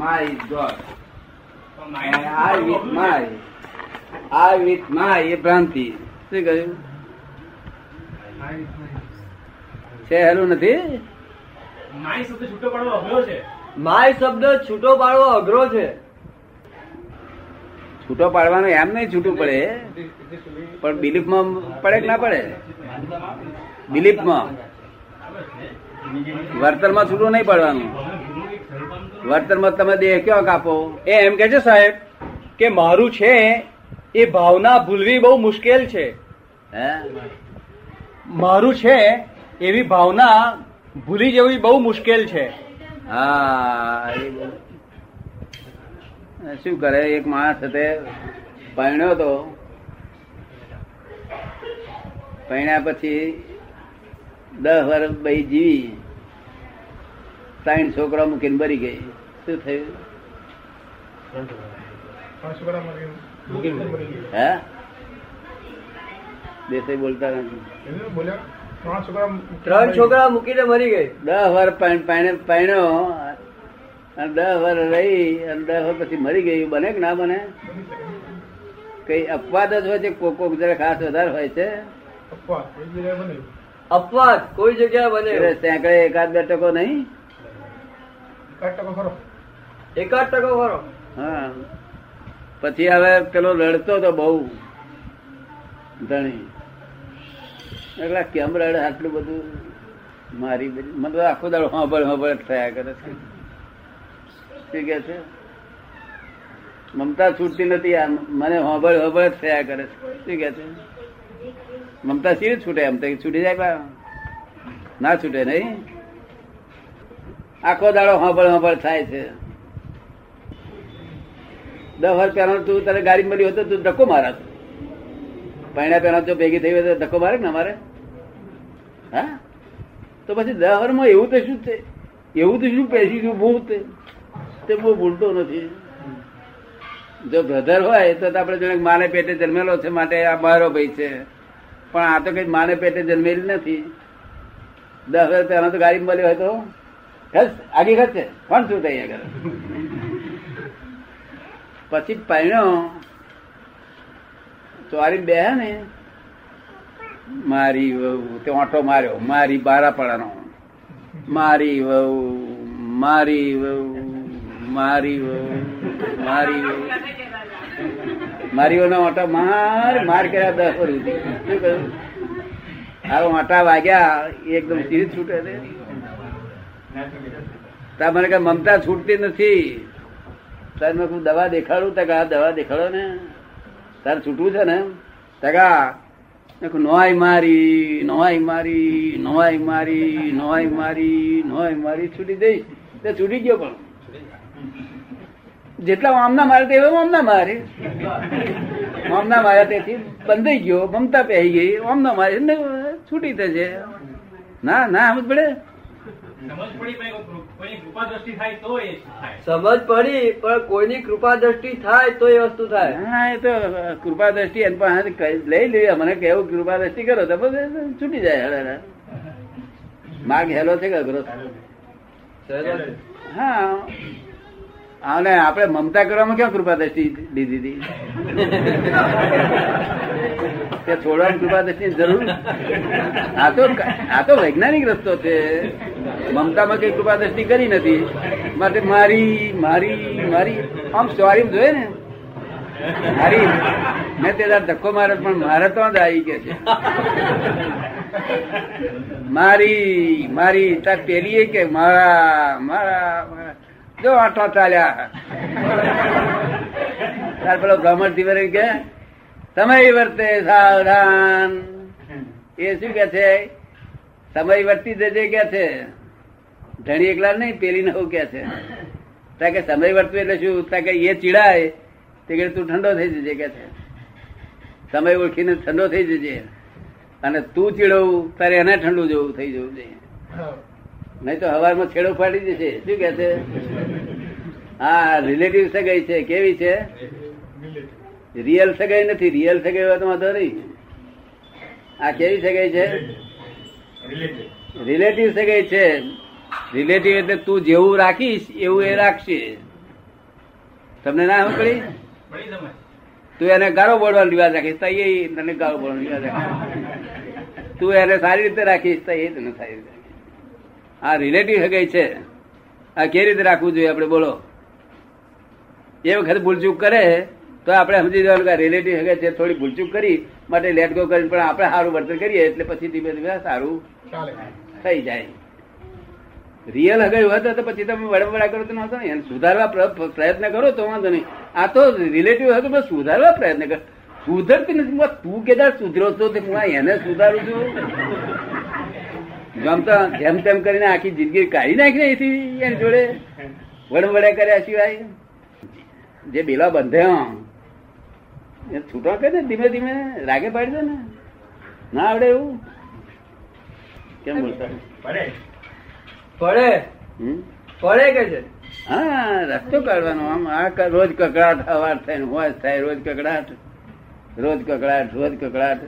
my God. And I with my. I with my એ ભ્રાંતિ. શું કહ્યું? છે હેલું નથી? માય શબ્દ છૂટો પાડવો અઘરો છે. માય શબ્દ છૂટો પાડવો અઘરો છે. છૂટો પાડવાનો એમ નહીં છૂટું પડે. પણ બિલીફમાં પડે કે ના પડે? બિલીફમાં. વર્તનમાં છૂટું નહીં પડવાનું. વર્તનમાં તમે દેહ ક્યાં કાપો? એ એમ કે છે સાહેબ કે મારું છે એ ભાવના ભૂલવી બહુ મુશ્કેલ છે. મારું છે એવી ભાવના ભૂલી જવી બહુ મુશ્કેલ છે. હા શું કરે? એક માણસ hatte પરણ્યો તો. પરણ્યા પછી દસ વર્ષ ભાઈ જીવી. ત્રણ છોકરા મૂકીને મરી ગઈ. શું થયું? હે? દેસાઈ બોલતા નથી. ત્રણ છોકરા મૂકીને મરી ગઈ. દસ વાર પરણ- અને દસ વાર રહી અને દસ વાર પછી મરી ગઈ. બને કે ના બને? કઈ અપવાદ જ હોય છે? કોક કોક જરા ખાસ વધારે હોય છે? અપવાદ. કોઈ જગ્યાએ બને એટલે સેંકડે એકાદ બે ટકો નહીં એકાદ ટકો ખરો હા. પછી હવે પેલો રડતો તો બહુ. ધણી. એટલે કેમ રડે? આટલું બધું મારી બધી મને તો આખો દાડો હોબળ હોબળ થયા કરે છે. શું કે છે? મમતા છૂટતી નથી આ. મને હોબળ હોબળ જ થયા કરે છે. શું કે છે? મમતા સી છૂટે એમ તો છૂટી જાય ના છૂટે નહીં? આખો દાડો હંભળ હંભળ થાય છે. દસ વર્ષ પહેલા તું તને ગાડી મળી હોય તો તું ધક્કો મારા પૈણા પહેલા જો ભેગી થઈ હોય તો ધક્કો મારે ને અમારે હા? તો પછી દસ વર્ષમાં એવું તો શું છે? એવું તો શું પેસી ગયું બહુ તે? તે બહુ ભૂલતો નથી. જો બ્રધર હોય તો આપણે જોડે માને પેટે જન્મેલો છે માટે આ મારો ભાઈ છે. પણ આ તો કઈ માને પેટે જન્મેલી નથી. દસ વર્ષ પહેલા તો ગાડી મળી હોય તો આગી ખસ છે. કોણ શું થઈ આગળ? પછી પહેણ્યો ચોરી બે ને. મારી વહુ, તે ઓટો માર્યો. મારી બારાપડાનો. મારી વહુ મારી વહુ મારી વહુ મારી વહુ. મારી વહુ ઓટો માર માર કર્યા દસ વર્ષ શું કહ્યું? આ ઓટા વાગ્યા, એકદમ સીધી છૂટે મને કે મમતા છૂટતી નથી. તાર મેં દવા દેખાડું? તક દવા દેખાડો ને. તારે છૂટવું છે ને? તકા નોય મારી નોય મારી નોય મારી નોય મારી નોય મારી, છૂટી દઈશ તે છૂટી ગયો પણ. જેટલા આમના મારે તેવા આમના મારે. આમના માર્યા તેથી બંધાઈ ગયો, મમતા પહેરી ગઈ આમના મારે છૂટી થશે. ના ના, સમજ પડે? સમજ પડી પણ કોઈની કૃપા દ્રષ્ટિ થાય તો એ થાય? સમજ પડી પણ કોઈની કૃપા દ્રષ્ટિ થાય તો એ વસ્તુ થાય. હા એ તો કૃપા દ્રષ્ટિ એમ પણ લઈ લઈએ મને કેવું કૃપા દ્રષ્ટિ કરો તો બધું છૂટી જાય. માર્ગ હેલો છે કે અઘરો? હા. અને આપણે મમતા કરવામાં ક્યાં કૃપા દ્રષ્ટિ લીધી હતી? છોડવાની કૃપા દ્રષ્ટિ જરૂર આ તો આ તો વૈજ્ઞાનિક રસ્તો છે. મમતામાં કઈ કૃપા દ્રષ્ટિ કરી નથી. માટે મારી મારી મારી, આમ સોરી જોઈએ ને? મારી, મેં તે ધક્કો મારે પણ મારે તો જ આવી કે છે. મારી મારી, તાર પેલી કે મારા મારા. જો આટલા ચાલ્યા. તાર પેલો બ્રાહ્મણ વળી કે સમય વર્તે સાવધાન. એ શું કે છે? સમય વર્તી જજે કે છે? ધણી એકલા નહીં પેલી નવું કે છે. ત્યાં કે સમય વર્તવું એટલે શું? ત્યાં કે એ ચીડાય. તે કે તું ઠંડો થઈ જજે કે છે. સમય ઓળખીને ઠંડો થઈ જજે. અને તું ચીડવું તારે એને ઠંડુ જેવું થઈ જવું જોઈએ. નહીં તો હવારમાં છેડો ફાટી જશે. શું કે છે? હા રિલેટિવ સગાઈ છે, કેવી છે? રિયલ સગાઈ નથી રિયલ સગાઈ હોય વાંધો નહીં. આ કેવી સગાઈ છે? રિલેટિવ સગાઈ છે. રિલેટિવ એટલે તું જેવું રાખીશ, એવું એ રાખશે. તમને ના પડી તું એને ગારો બોલવાનો રિવાજ રાખીશ, તો એ તને ગારો બોલવાનો રિવાજ રાખીશ. તું એને સારી રીતે રાખીશ, તો એ તને સારી રીતે આ રિલેટિવ સગાઈ છે. આ કેવી રીતે રાખવું જોઈએ? આપણે બોલો. એ વખતે ભૂલચૂક કરે તો આપણે સમજી જવાનું કે રિલેટિવ હગે છે થોડી ભૂલચૂક કરી માટે લેટ ગો કરી પણ આપણે સારું વર્તન કરીએ એટલે પછી ધીમે ધીમે સારું થઈ જાય. રિયલ હગાઈ હોત તો પછી તમે વડવડા કરો તો નહોતો ને એને સુધારવા પ્રયત્ન કરો તો વાંધો નહીં. આ તો રિલેટિવ હતો બસ સુધારવા પ્રયત્ન કર સુધરતી નથી. તું કેદાર સુધરો છો તે હું એને સુધારું છું. જેમ તો જેમ તેમ કરીને આખી જિંદગી કાઢી નાખી એથી એની જોડે. વડવડા કર્યા સિવાય. જે બેલા બંધ્યા એ છૂટો કે ને ધીમે ધીમે રાગે પાડી દે ને. ના આવડે એવું? કેમ બોલતા? પડે. પડે. પડે કે છે? હા રસ્તો કાઢવાનો. આમ આ રોજ કકડાટ અવાર થાય હોય થાય રોજ કકડાટ રોજ કકડાટ રોજ કકડાટ.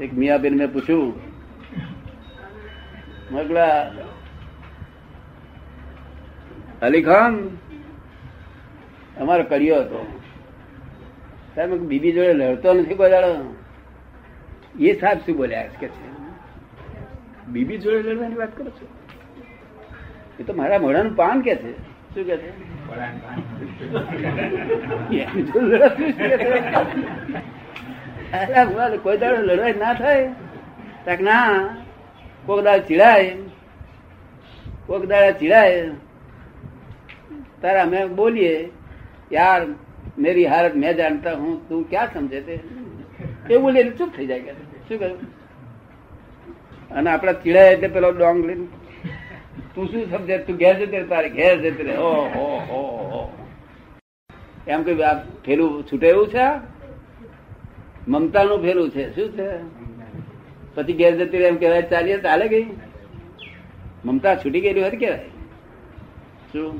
એક મિયાબેન મેં પૂછ્યું મગલા અલી ખાન અમારો કડિયો હતો. સાહેબ બીબી જોડે લડતો નથી કોઈ દાડો. એ સાહેબ શું બોલ્યા કે છે? બીબી જોડે લડવાની વાત કરો છો? એ તો મારા મોઢાનું પાન કે છે. શું કે છે? કોઈ દાડો લડવાય ના થાય? ના કોક દાડો ચીડાય કોક દાડા ચીડાય. તારા અમે બોલીએ, યાર, મેરી હાલત મેં જાણતા હું, તું ક્યાં સમજે તે? એ બોલીએ ચૂપ થઈ જાય શું કહ્યું? અને આપડા ચીડા એટલે પેલો ડોંગ લઈને, તું શું સમજે? તું ઘેર જતી રહે, તારે ઘેર જતી રે હો હો હો એમ કે આ ફેલું છૂટે એવું છે? મમતાનું ફેલું છે, શું છે? પછી ઘેર જતી રહે એમ કહેવાય, ચાલીએ, ચાલે ગઈ. મમતા છૂટી ગયેલી હોય કેવાય શું?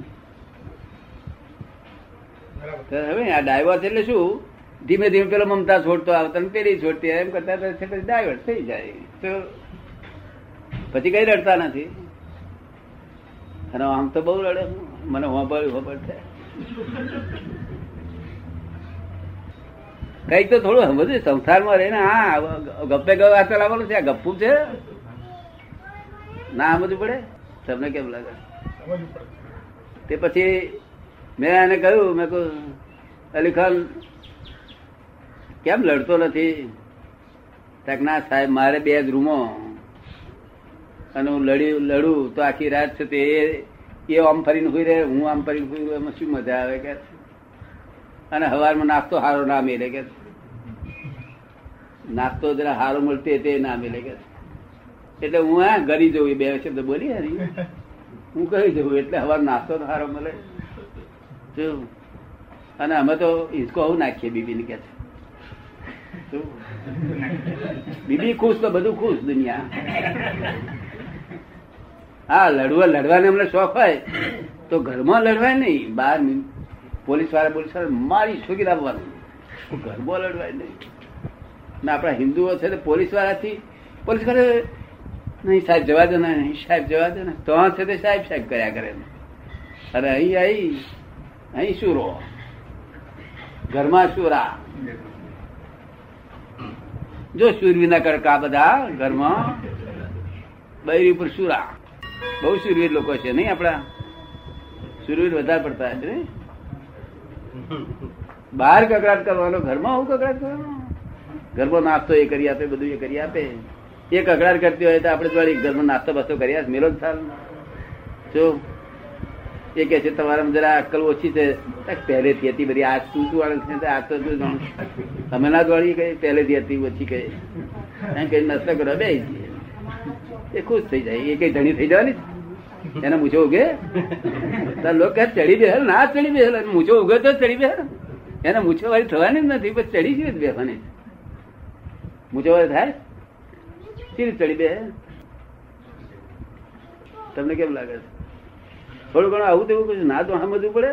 હવે આ ડાયવર્સ એટલે શું? ધીમે ધીમે પેલો મમતા છોડતો આવતો ને પેલી છોડતી એમ કરતા પછી ડાયવર્સ થઈ જાય. તો પછી કઈ રડતા નથી? અને આમ તો બહુ રડે. મને હોંભળ હોંભળ છે કંઈક તો થોડું સમજે સંસારમાં રહીને હા ગપ્પે ગવા ચલાવવાનું છે આ ગપ્પુ છે? ના સમજવું પડે? તમને કેમ લાગે? તે પછી મેં એને કહ્યું, મેં કહ્યું, અલી ખાન, કેમ લડતો નથી? ના સાહેબ, મારે બે જ રૂમો. અને હું લડી, લડું તો આખી રાત છે તે એ- આમ ફરીને હુઈ રહે, હું આમ ફરીને હુઈ રહ્યો એમાં શું મજા આવે કે અને હવારમાં નાસ્તો સારો ના મેલે કે નાસ્તો જરા સારો મળતો તે ના મેલે કે એટલે હું આ ગરી જવું બે શબ્દ બોલી હું કહી જવું, એટલે હવાર નાસ્તો સારો મળે. અને અમે તો હિંચકો આવું નાખીએ બીબી ને કે છે? બીબી ખુશ તો બધું ખુશ દુનિયા. હા, લડવા લડવાને અમને શોખ હોય તો ઘરમાં લડવાય નહીં. બહાર પોલીસવાળા પોલીસવાળા મારી છોકરી આપવાનું ઘરમાં લડવાય નહીં. ને આપણા હિન્દુઓ છે પોલીસ વાળાથી પોલીસવાળા નહીં સાહેબ, જવા દો ને, નહીં સાહેબ, જવા દો ને. તો છે તે સાહેબ સાહેબ કર્યા કરે. અરે, અહીં અહીં અહીં શુરો ઘરમાં શુરા જો શુરવીના કડકા બધા ઘરમાં, બૈરી ઉપર શુરા બહુ સુરવીર લોકો છે નહીં આપણા? સુરવીર વધારે પડતા નહીં બહાર કકડાટ કરવાનો, ઘરમાં આવું કકડાટ કરવાનો? ઘરમાં નાસ્તો એ કરી આપે, બધું એ કરી આપે. એ કકડાટ કરતી હોય તો આપણે જોડે ઘરમાં નાસ્તો બસ્તો કરી આપે મેલો જ થાય જો એ કે છે તમારા જરા અક્કલ ઓછી છે. પહેલેથી હતી બધી. આજ તું શું વાળે છે આ તો તું જાણું અમે ના દોડી કઈ પહેલેથી હતી, ઓછી કઈ એમ કઈ નસ્તો કરો, બે એ ખુશ થઈ જાય. એ કઈ ધણી થઈ જવાની એને મૂછો ઉગે? લોકો ચડી બેહેલ, ના ચડી બેહેલ. મૂછો ઉગે તો ચડી બેહેલ. એને મૂછો વાળી થવાની જ નથી, પણ ચડી જ બેહવાની? મૂછો વાળી થાય સીરી ચડી બે તમને કેમ લાગે છે? થોડું ઘણું આવું તેવું કશું ના તો સમજવું પડે?